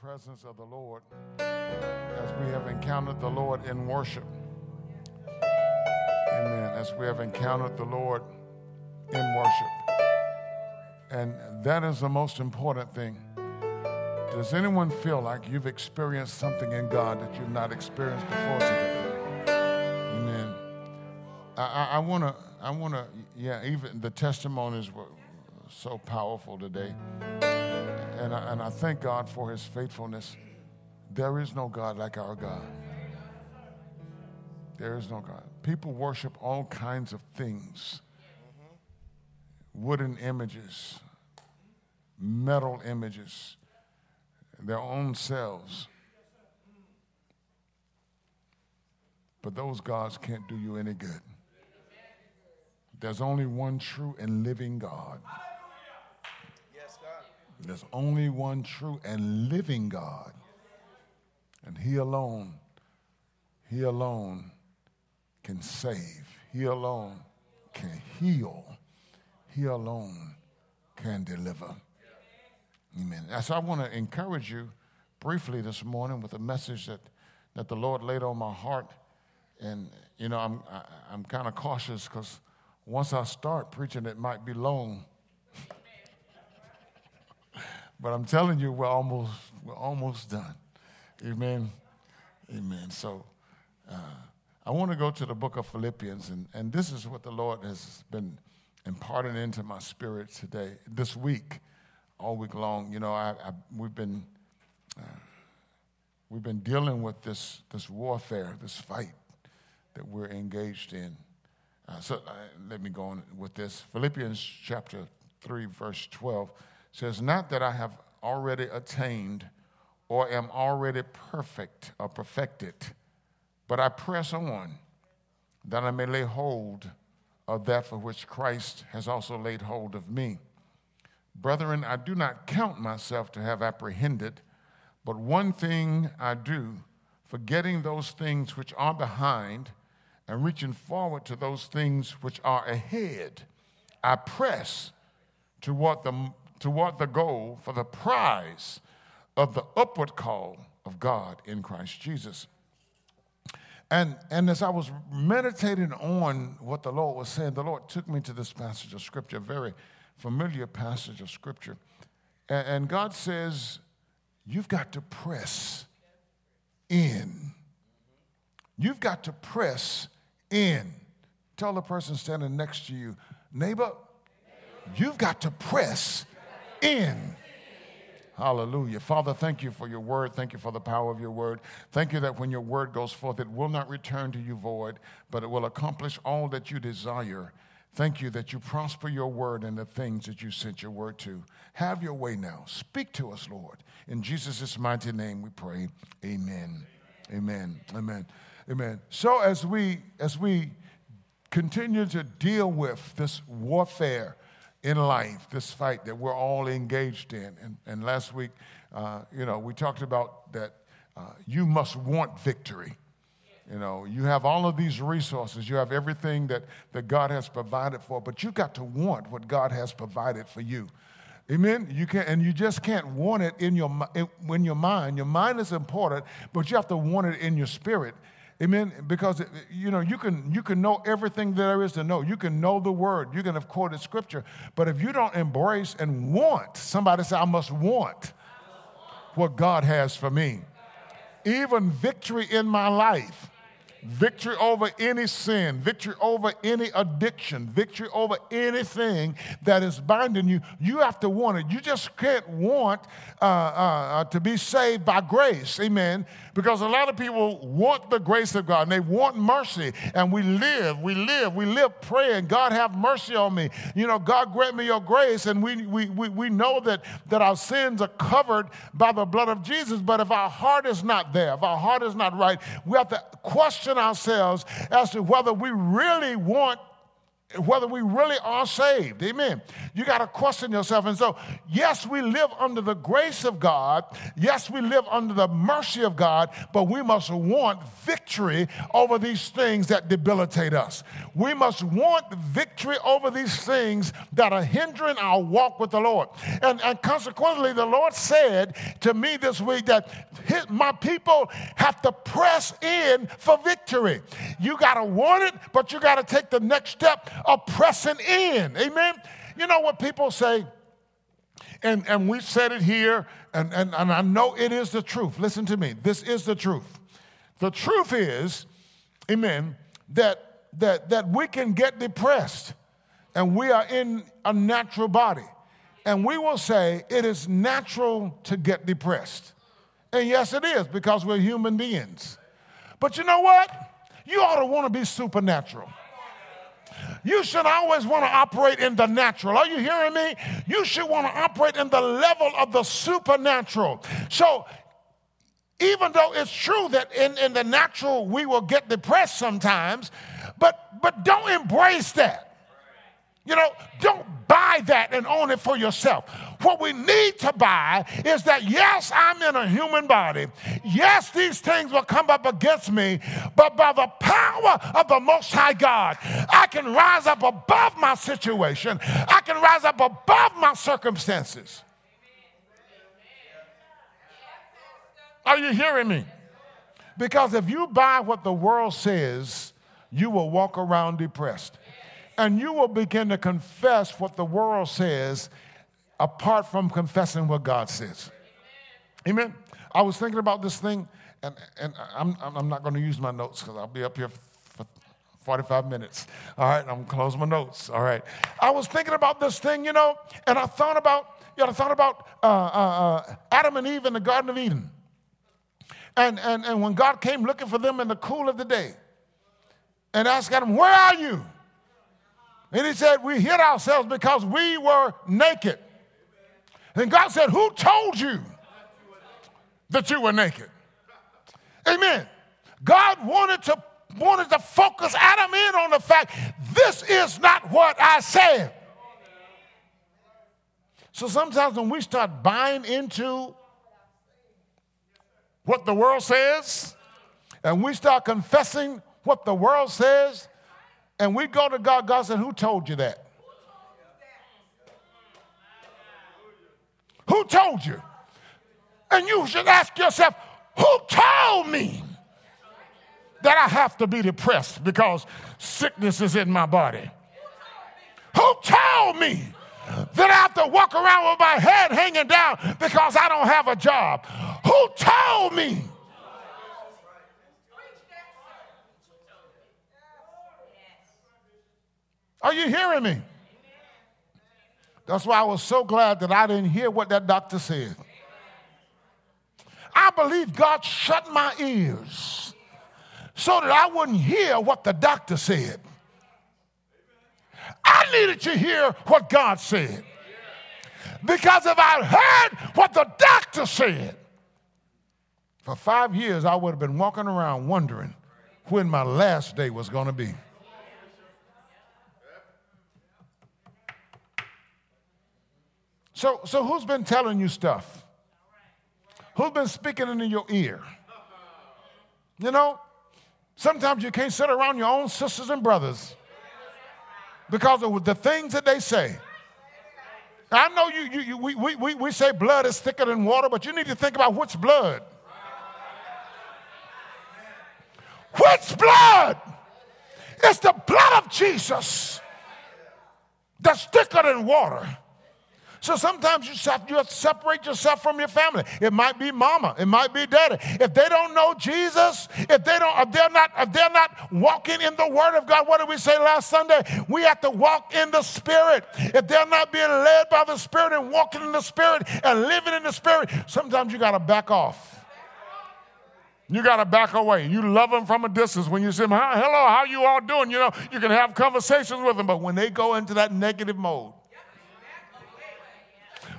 presence of the Lord as we have encountered the Lord in worship. Amen. As we have encountered the Lord in worship. And that is the most important thing. Does anyone feel like you've experienced something in God that you've not experienced before today? Amen. I, want to, I want to, yeah, even the testimonies were so powerful today. And I, and I thank God for his faithfulness. There is no God like our God. There is no God. People worship all kinds of things wooden images, metal images, their own selves. But those gods can't do you any good. There's only one true and living God. There's only one true and living God. And He alone, He alone can save. He alone can heal. He alone can deliver. Amen. So I want to encourage you briefly this morning with a message that, that the Lord laid on my heart. And, you know, I'm, I, am i am kind of cautious because once I start preaching, it might be long. But I'm telling you, we're almost, we're almost done. Amen. Amen. So uh, I want to go to the book of Philippians, and, and this is what the Lord has been imparting into my spirit today, this week, all week long. You know, I, I we've been uh, we've been dealing with this this warfare, this fight that we're engaged in. Uh, so uh, let me go on with this. Philippians chapter three, verse twelve says, Not that I have already attained or am already perfect or perfected, but I press on that I may lay hold of that for which Christ has also laid hold of me. Brethren, I do not count myself to have apprehended, but one thing I do, forgetting those things which are behind and reaching forward to those things which are ahead, I press toward the toward the goal for the prize of the upward call of God in Christ Jesus. And, and as I was meditating on what the Lord was saying, the Lord took me to this passage of Scripture, a very familiar passage of Scripture. And, and God says, You've got to press in. You've got to press in. Tell the person standing next to you, neighbor, you've got to press in. Hallelujah. Father, thank you for your word. Thank you for the power of your word. Thank you that when your word goes forth, it will not return to you void, but it will accomplish all that you desire. Thank you that you prosper your word and the things that you sent your word to. Have your way now. Speak to us, Lord. In Jesus' mighty name we pray. Amen. Amen. Amen. Amen. So as we as we continue to deal with this warfare in life, this fight that we're all engaged in. And, and last week, uh, you know, we talked about that uh, you must want victory. You know, you have all of these resources, you have everything that, that God has provided for, but you got to want what God has provided for you. Amen. You can and you just can't want it in your in your mind. Your mind is important, but you have to want it in your spirit. Amen. Because eh, you know you can you can know everything there is to know. You can know the word. You can have quoted scripture. But if you don't embrace and want, somebody say, I must want what God has for me. Even victory in my life victory over any sin, victory over any addiction, victory over anything that is binding you. You have to want it. You just can't want uh, uh, uh, to be saved by grace. Amen. Because a lot of people want the grace of God and they want mercy. And we live, we live, we live praying, God have mercy on me. You know, God grant me your grace. And we, we, we, we know that, that our sins are covered by the blood of Jesus. But if our heart is not there, if our heart is not right, we have to question ourselves as to whether we really want whether we really are saved. Amen. You got to question yourself. And so, yes, we live under the grace of God. Yes, we live under the mercy of God, but we must want victory over these things that debilitate us. We must want victory over these things that are hindering our walk with the Lord. And, and consequently, the Lord said to me this week that his, my people have to press in for victory. You got to want it, but you got to take the next step of pressing in. Amen. You know what people say? And, and we said it here, and, and, and I know it is the truth. Listen to me. This is the truth. The truth is, amen, that, that, that we can get depressed and we are in a natural body. And we will say it is natural to get depressed. And yes, it is because we're human beings. But you know what? You ought to want to be supernatural. You should always want to operate in the natural. Are you hearing me? You should want to operate in the level of the supernatural. So, even though it's true that in, in the natural we will get depressed sometimes, but, but don't embrace that. You know, don't buy that and own it for yourself. What we need to buy is that, yes, I'm in a human body. Yes, these things will come up against me, but by the power of the Most High God, I can rise up above my situation, I can rise up above my circumstances. Are you hearing me? Because if you buy what the world says, you will walk around depressed and you will begin to confess what the world says apart from confessing what God says. Amen. I was thinking about this thing, and, and I'm, I'm not going to use my notes because I'll be up here for 45 minutes. All right, I'm going to close my notes. All right. I was thinking about this thing, you know, and I thought about, you know, I thought about uh, uh, uh, Adam and Eve in the Garden of Eden. And, and, and when God came looking for them in the cool of the day and asked Adam, Where are you? And he said, We hid ourselves because we were naked. And God said, Who told you that you were naked? Amen. God wanted to, wanted to focus Adam in on the fact this is not what I said. So sometimes when we start buying into what the world says, and we start confessing what the world says, and we go to God, God said, Who told you that? Who told you? And you should ask yourself, Who told me that I have to be depressed because sickness is in my body? Who told me that I have to walk around with my head hanging down because I don't have a job? Who told me? Are you hearing me? That's why I was so glad that I didn't hear what that doctor said. I believe God shut my ears so that I wouldn't hear what the doctor said. I needed to hear what God said. Because if I heard what the doctor said, for five years I would have been walking around wondering when my last day was going to be. So, so who's been telling you stuff? Who's been speaking into your ear? You know, sometimes you can't sit around your own sisters and brothers because of the things that they say. I know you, you, you we, we, we say blood is thicker than water, but you need to think about which blood. Which blood? It's the blood of Jesus that's thicker than water. So sometimes you have, you have to separate yourself from your family. It might be mama, it might be daddy. If they don't know Jesus, if they don't, if they're not, if they're not walking in the Word of God, what did we say last Sunday? We have to walk in the Spirit. If they're not being led by the Spirit and walking in the Spirit and living in the Spirit, sometimes you got to back off. You got to back away. You love them from a distance. When you say, hello, how you all doing? You know, you can have conversations with them. But when they go into that negative mode,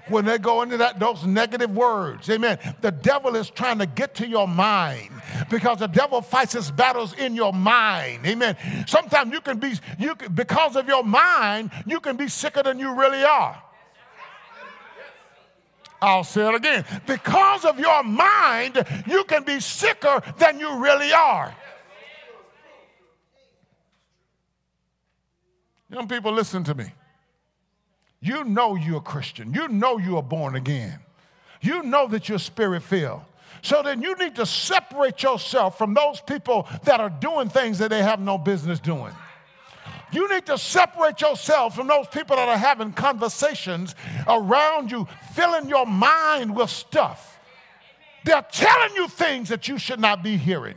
when they go into that those negative words. Amen. The devil is trying to get to your mind because the devil fights his battles in your mind. Amen. Sometimes you can be you can, because of your mind, you can be sicker than you really are. I'll say it again. Because of your mind, you can be sicker than you really are. Young people, listen to me. You know you're a Christian. You know you are born again. You know that you're spirit filled. So then you need to separate yourself from those people that are doing things that they have no business doing. You need to separate yourself from those people that are having conversations around you, filling your mind with stuff. They're telling you things that you should not be hearing.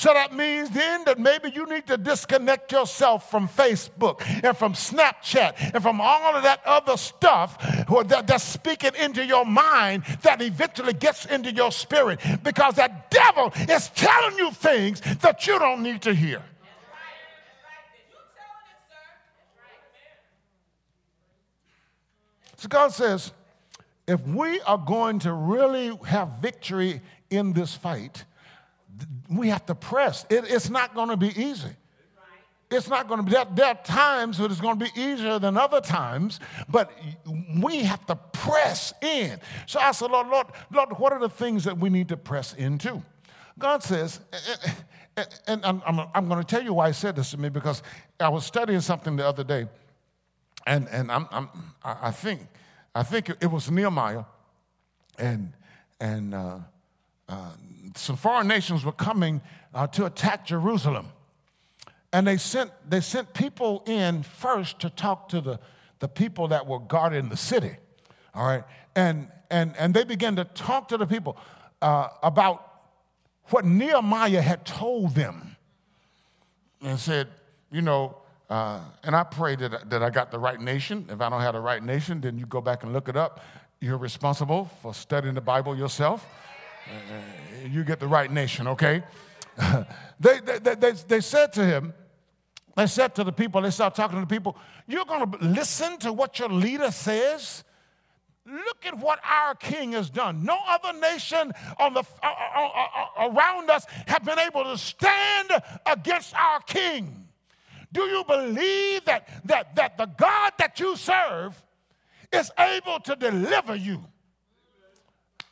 So that means then that maybe you need to disconnect yourself from Facebook and from Snapchat and from all of that other stuff that, that's speaking into your mind that eventually gets into your spirit because that devil is telling you things that you don't need to hear. So God says, if we are going to really have victory in this fight, we have to press. It, it's not going to be easy. It's not going to be, there, there are times when it's going to be easier than other times, but we have to press in. So I said, Lord, Lord, Lord, what are the things that we need to press into? God says, eh, eh, eh, and I'm, I'm, I'm going to tell you why He said this to me because I was studying something the other day, and, and I'm, I'm, I think, I think it was Nehemiah, and, and uh, uh, some foreign nations were coming uh, to attack Jerusalem. And they sent, they sent people in first to talk to the, the people that were guarding the city. All right. And, and, and they began to talk to the people uh, about what Nehemiah had told them and said, you know, uh, and I pray that, that I got the right nation. If I don't have the right nation, then you go back and look it up. You're responsible for studying the Bible yourself. Uh, you get the right nation, okay? they, they, they, they said to him, they said to the people, they started talking to the people, you're going to listen to what your leader says? Look at what our king has done. No other nation on the, uh, uh, uh, around us have been able to stand against our king. Do you believe that, that, that the God that you serve is able to deliver you?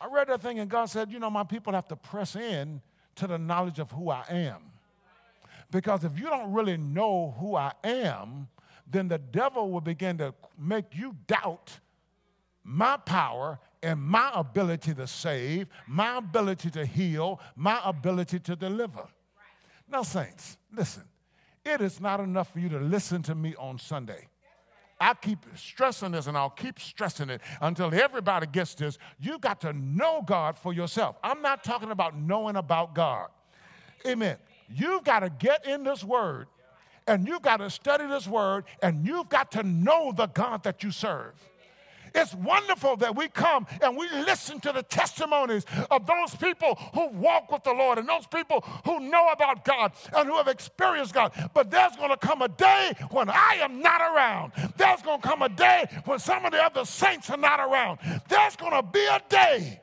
I read that thing and God said, You know, my people have to press in to the knowledge of who I am. Because if you don't really know who I am, then the devil will begin to make you doubt my power and my ability to save, my ability to heal, my ability to deliver. Now, saints, listen, it is not enough for you to listen to me on Sunday. I keep stressing this and I'll keep stressing it until everybody gets this. You got to know God for yourself. I'm not talking about knowing about God. Amen. You've got to get in this word and you've got to study this word and you've got to know the God that you serve. It's wonderful that we come and we listen to the testimonies of those people who walk with the Lord and those people who know about God and who have experienced God. But there's going to come a day when I am not around. There's going to come a day when some of the other saints are not around. There's going to be a day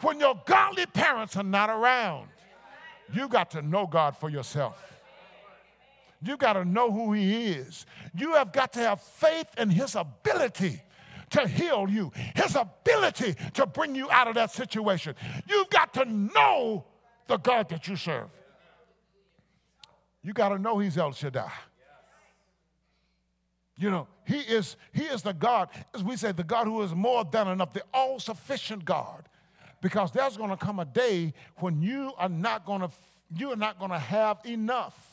when your godly parents are not around. You got to know God for yourself. You got to know who He is. You have got to have faith in His ability to heal you, His ability to bring you out of that situation. You've got to know the God that you serve. You got to know He's El Shaddai. You know, He is He is the God, as we say, the God who is more than enough, the all-sufficient God. Because there's going to come a day when you are not going to you are not going to have enough.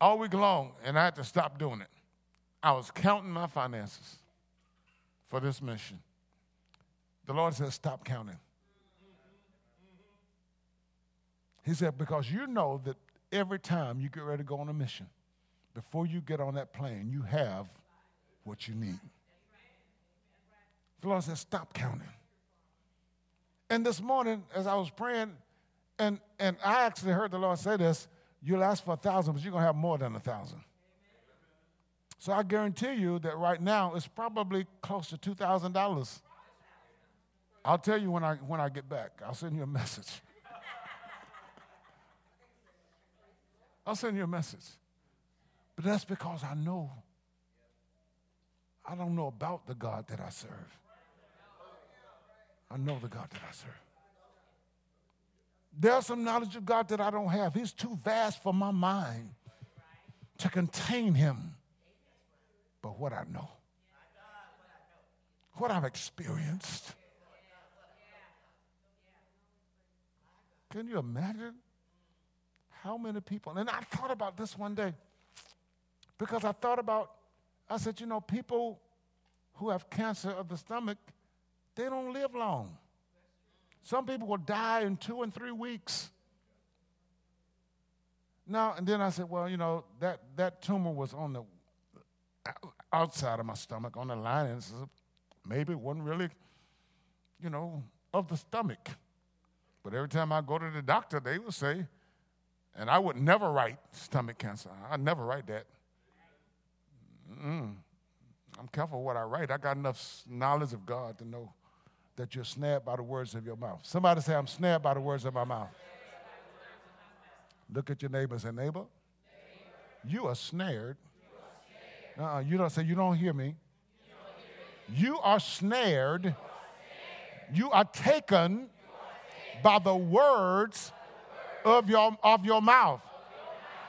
All week long, and I had to stop doing it. I was counting my finances for this mission. The Lord said, Stop counting. He said, Because you know that every time you get ready to go on a mission, before you get on that plane, you have what you need. The Lord said, Stop counting. And this morning, as I was praying, and, and I actually heard the Lord say this You'll ask for a thousand, but you're going to have more than a thousand. So I guarantee you that right now it's probably close to $2,000. I'll tell you when I, when I get back. I'll send you a message. I'll send you a message. But that's because I know. I don't know about the God that I serve. I know the God that I serve. There's some knowledge of God that I don't have. He's too vast for my mind to contain him. But what I know, what I've experienced. Can you imagine how many people? And I thought about this one day because I thought about, I said, you know, people who have cancer of the stomach, they don't live long. Some people will die in two and three weeks. Now, and then I said, well, you know, that, that tumor was on the outside of my stomach, on the lining. maybe it wasn't really, you know, of the stomach. But every time I go to the doctor, they would say, and I would never write stomach cancer. I'd never write that. Mm-mm. I'm careful what I write. I got enough knowledge of God to know that you're snared by the words of your mouth. Somebody say, I'm snared by the words of my mouth. Look at your neighbor and neighbor, you are snared. Uh-uh, you don't say, you don't hear me. You are snared. You are taken by the words of your, of your mouth.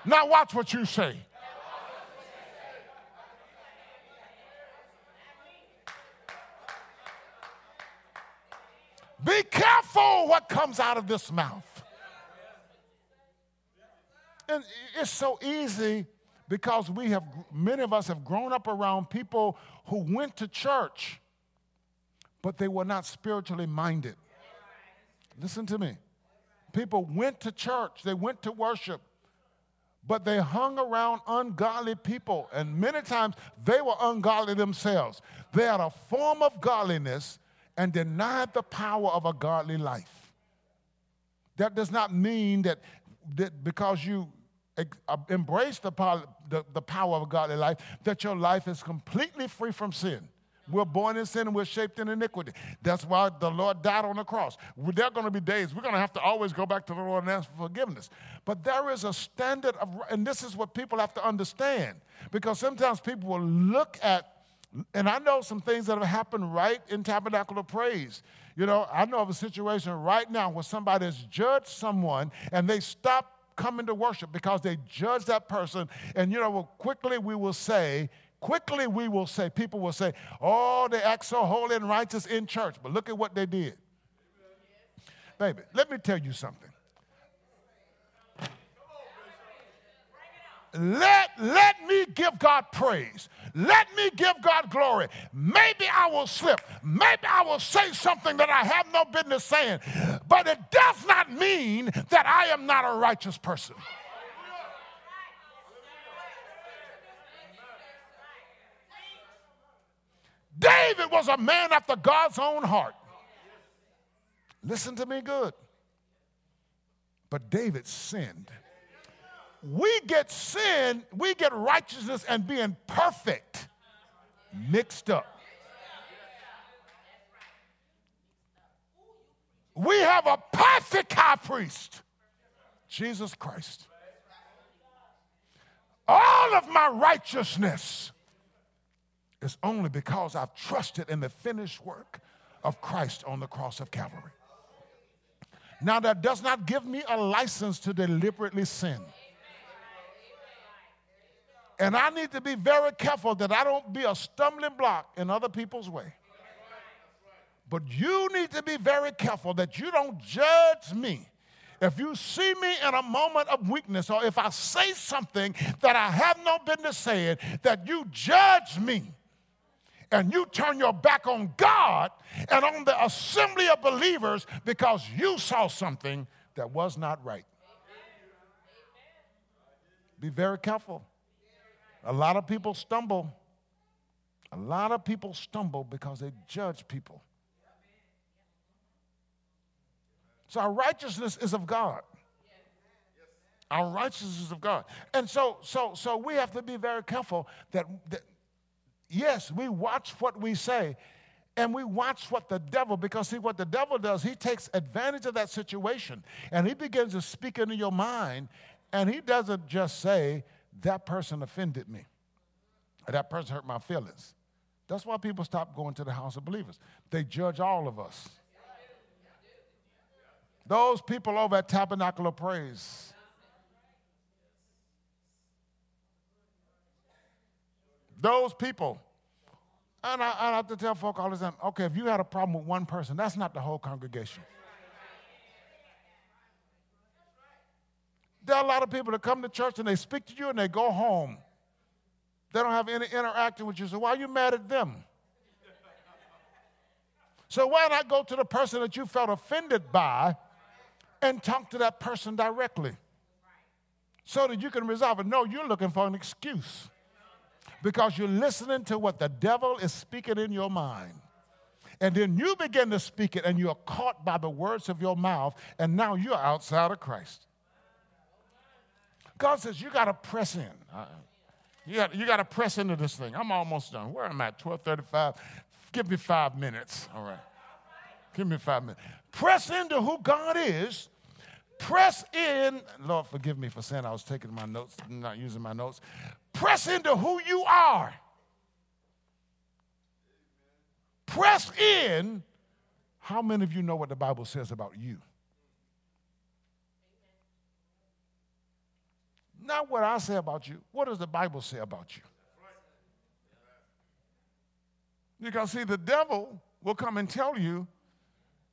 Now watch what you say. Be what comes out of this mouth. And it's so easy because we have, many of us have grown up around people who went to church, but they were not spiritually minded. Listen to me. People went to church, they went to worship, but they hung around ungodly people. And many times they were ungodly themselves. They had a form of godliness and denied the power of a godly life. That does not mean that, that because you uh, embrace the power, the, the power of a godly life, that your life is completely free from sin. We're born in sin and we're shaped in iniquity. That's why the Lord died on the cross. There are going to be days we're going to have to always go back to the Lord and ask for forgiveness. But there is a standard of, and this is what people have to understand. Because sometimes people will look at, and I know some things that have happened right in Tabernacle of Praise. You know, I know of a situation right now where somebody has judged someone and they stop coming to worship because they judge that person. And, you know, quickly we will say, quickly we will say, people will say, oh, they act so holy and righteous in church. But look at what they did. Baby, let me tell you something. Let, let me give God praise. Let me give God glory. Maybe I will slip. Maybe I will say something that I have no business saying. But it does not mean that I am not a righteous person. David was a man after God's own heart. Listen to me good. But David sinned we get sin, we get righteousness and being perfect mixed up. We have a perfect high priest, Jesus Christ. All of my righteousness is only because I've trusted in the finished work of Christ on the cross of Calvary. Now, that does not give me a license to deliberately sin. And I need to be very careful that I don't be a stumbling block in other people's way. But you need to be very careful that you don't judge me. If you see me in a moment of weakness, or if I say something that I have no business saying, that you judge me and you turn your back on God and on the assembly of believers because you saw something that was not right. Be very careful. A lot of people stumble. A lot of people stumble because they judge people. So our righteousness is of God. Our righteousness is of God. And so, so, so we have to be very careful that, that yes, we watch what we say and we watch what the devil, because see, what the devil does, he takes advantage of that situation and he begins to speak into your mind, and he doesn't just say, That person offended me, or that person hurt my feelings. That's why people stop going to the house of believers. They judge all of us. Those people over at Tabernacle of Praise, those people and I, I have to tell folk all the time okay, if you had a problem with one person, that's not the whole congregation. There are a lot of people that come to church and they speak to you and they go home. They don't have any interacting with you. So why are you mad at them? So why not go to the person that you felt offended by and talk to that person directly so that you can resolve it? No, you're looking for an excuse because you're listening to what the devil is speaking in your mind. And then you begin to speak it, and you're caught by the words of your mouth, and now you're outside of Christ. God says, You got to press in. Uh, you got, you to press into this thing. I'm almost done. Where am I? 1235. Give me five minutes. All right. Give me five minutes. Press into who God is. Press in. Lord, forgive me for saying I was taking my notes, not using my notes. Press into who you are. Press in. How many of you know what the Bible says about you? Not what I say about you. What does the Bible say about you? Because, see, the devil will come and tell you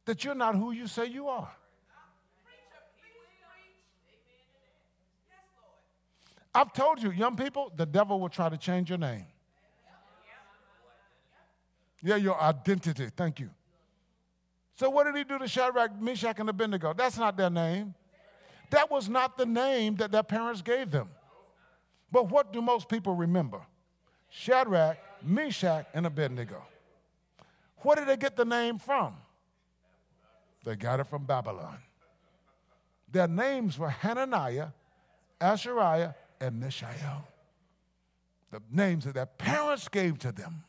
that you're not who you say you are. I've told you, young people, the devil will try to change your name. Yeah, your identity. Thank you. So, what did he do to Shadrach, Meshach, and Abednego? That's not their name. That was not the name that their parents gave them. But what do most people remember? Shadrach, Meshach, and Abednego. Where did they get the name from? They got it from Babylon. Their names were Hananiah, Azariah, and Mishael. The names that their parents gave to them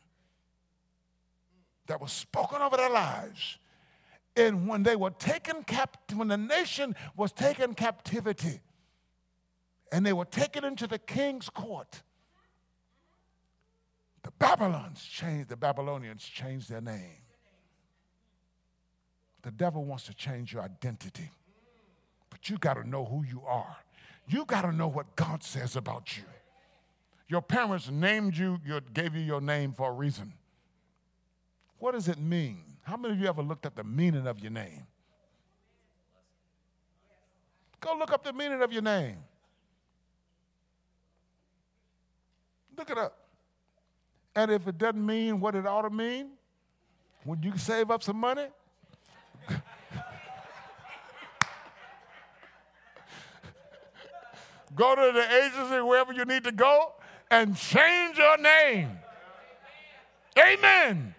that was spoken over their lives. And when they were taken capt- when the nation was taken captivity, and they were taken into the king's court, the Babylons changed, the Babylonians changed their name. The devil wants to change your identity, but you got to know who you are. You got to know what God says about you. Your parents named you, gave you your name for a reason. What does it mean? How many of you ever looked at the meaning of your name? Go look up the meaning of your name. Look it up. And if it doesn't mean what it ought to mean, would you save up some money? Go to the agency, wherever you need to go, and change your name. Amen.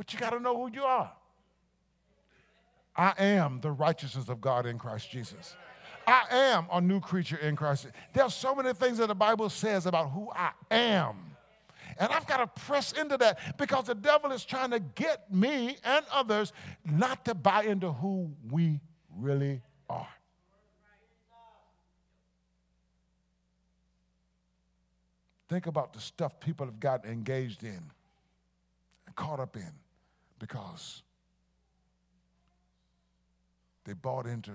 But you got to know who you are. I am the righteousness of God in Christ Jesus. I am a new creature in Christ. There's so many things that the Bible says about who I am. And I've got to press into that because the devil is trying to get me and others not to buy into who we really are. Think about the stuff people have gotten engaged in and caught up in because they bought into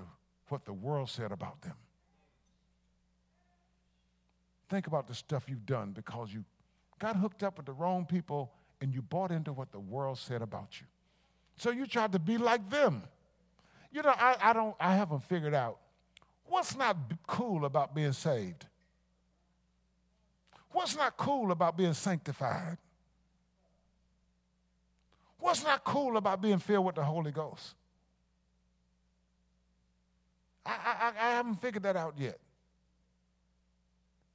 what the world said about them. Think about the stuff you've done because you got hooked up with the wrong people and you bought into what the world said about you. So you tried to be like them. You know, I, I don't I haven't figured out what's not cool about being saved. What's not cool about being sanctified? What's not cool about being filled with the Holy Ghost? I, I, I haven't figured that out yet.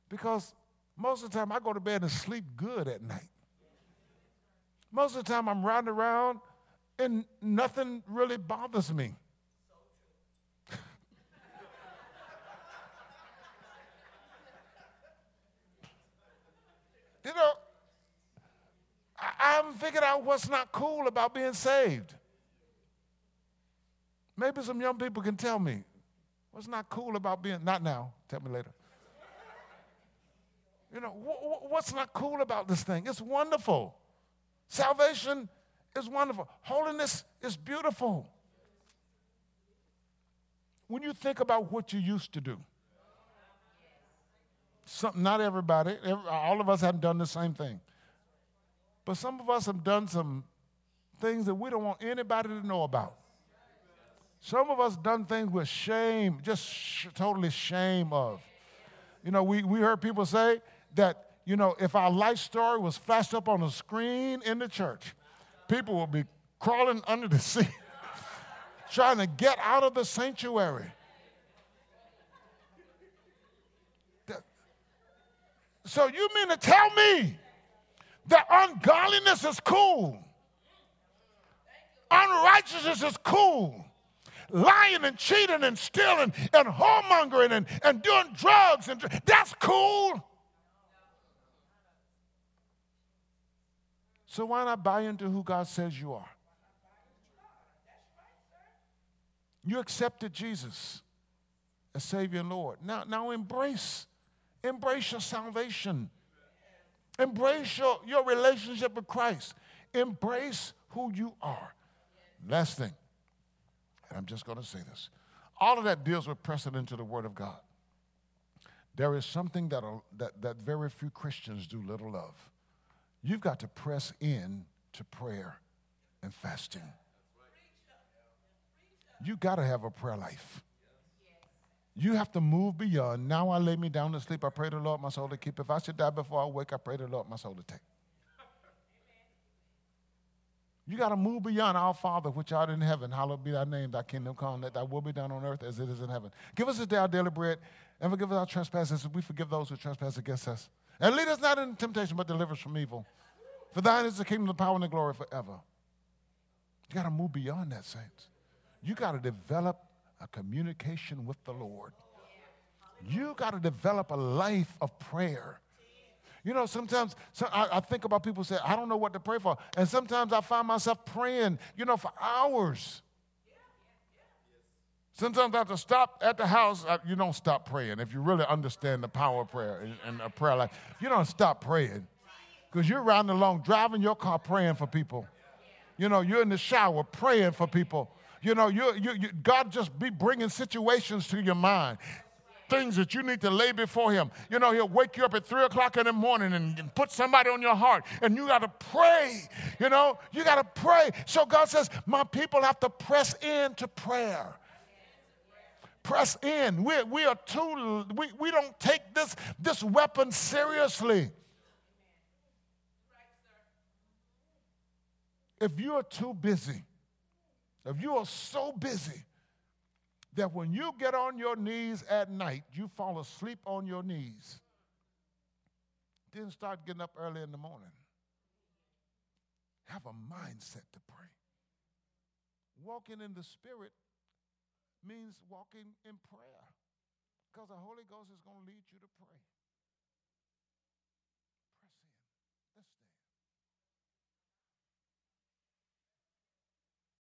Because most of the time I go to bed and sleep good at night. Most of the time I'm riding around and nothing really bothers me. you know, haven't figured out what's not cool about being saved. Maybe some young people can tell me what's not cool about being, not now, tell me later. You know, what's not cool about this thing? It's wonderful. Salvation is wonderful. Holiness is beautiful. When you think about what you used to do, some, not everybody, every, all of us haven't done the same thing. But some of us have done some things that we don't want anybody to know about. Some of us done things with shame, just sh- totally shame of. You know, we, we heard people say, that, you know, if our life story was flashed up on a screen in the church, people would be crawling under the seat, trying to get out of the sanctuary. So you mean to tell me that ungodliness is cool? Unrighteousness is cool. Lying and cheating and stealing and whoremongering and, and doing drugs and that's cool. So why not buy into who God says you are? You accepted Jesus as Savior and Lord. Now, now embrace, embrace your salvation. Embrace your, your relationship with Christ. Embrace who you are. Last thing, and I'm just going to say this. All of that deals with pressing into the Word of God. There is something that, that, that very few Christians do little of. You've got to press in to prayer and fasting. You got to have a prayer life. You have to move beyond. Now I lay me down to sleep. I pray the Lord my soul to keep. If I should die before I wake, I pray the Lord my soul to take. You got to move beyond our Father which art in heaven. Hallowed be thy name, thy kingdom come, that thy will be done on earth as it is in heaven. Give us this day our daily bread, and forgive us our trespasses as we forgive those who trespass against us. And lead us not into temptation, but deliver us from evil. For thine is the kingdom, the power, and the glory forever. You got to move beyond that, saints. You got to develop a communication with the Lord. You got to develop a life of prayer. You know, sometimes so I, I, think about people say, I don't know what to pray for. And sometimes I find myself praying, you know, for hours. Sometimes I have to stop at the house. You don't stop praying. If you really understand the power of prayer and, and a prayer life, you don't stop praying because you're riding along, driving your car, praying for people. You know, you're in the shower praying for people. You know, you, you, you, God just be bringing situations to your mind, things that you need to lay before Him. You know, He'll wake you up at three o'clock in the morning and, and put somebody on your heart, and you got to pray. You know, you got to pray. So God says, My people have to press into prayer press in. We, we are too, we, we don't take this, this weapon seriously. If you are too busy, if you are so busy that when you get on your knees at night, you fall asleep on your knees, then start getting up early in the morning. Have a mindset to pray. Walking in the Spirit means walking in prayer because the Holy Ghost is going to lead you to pray.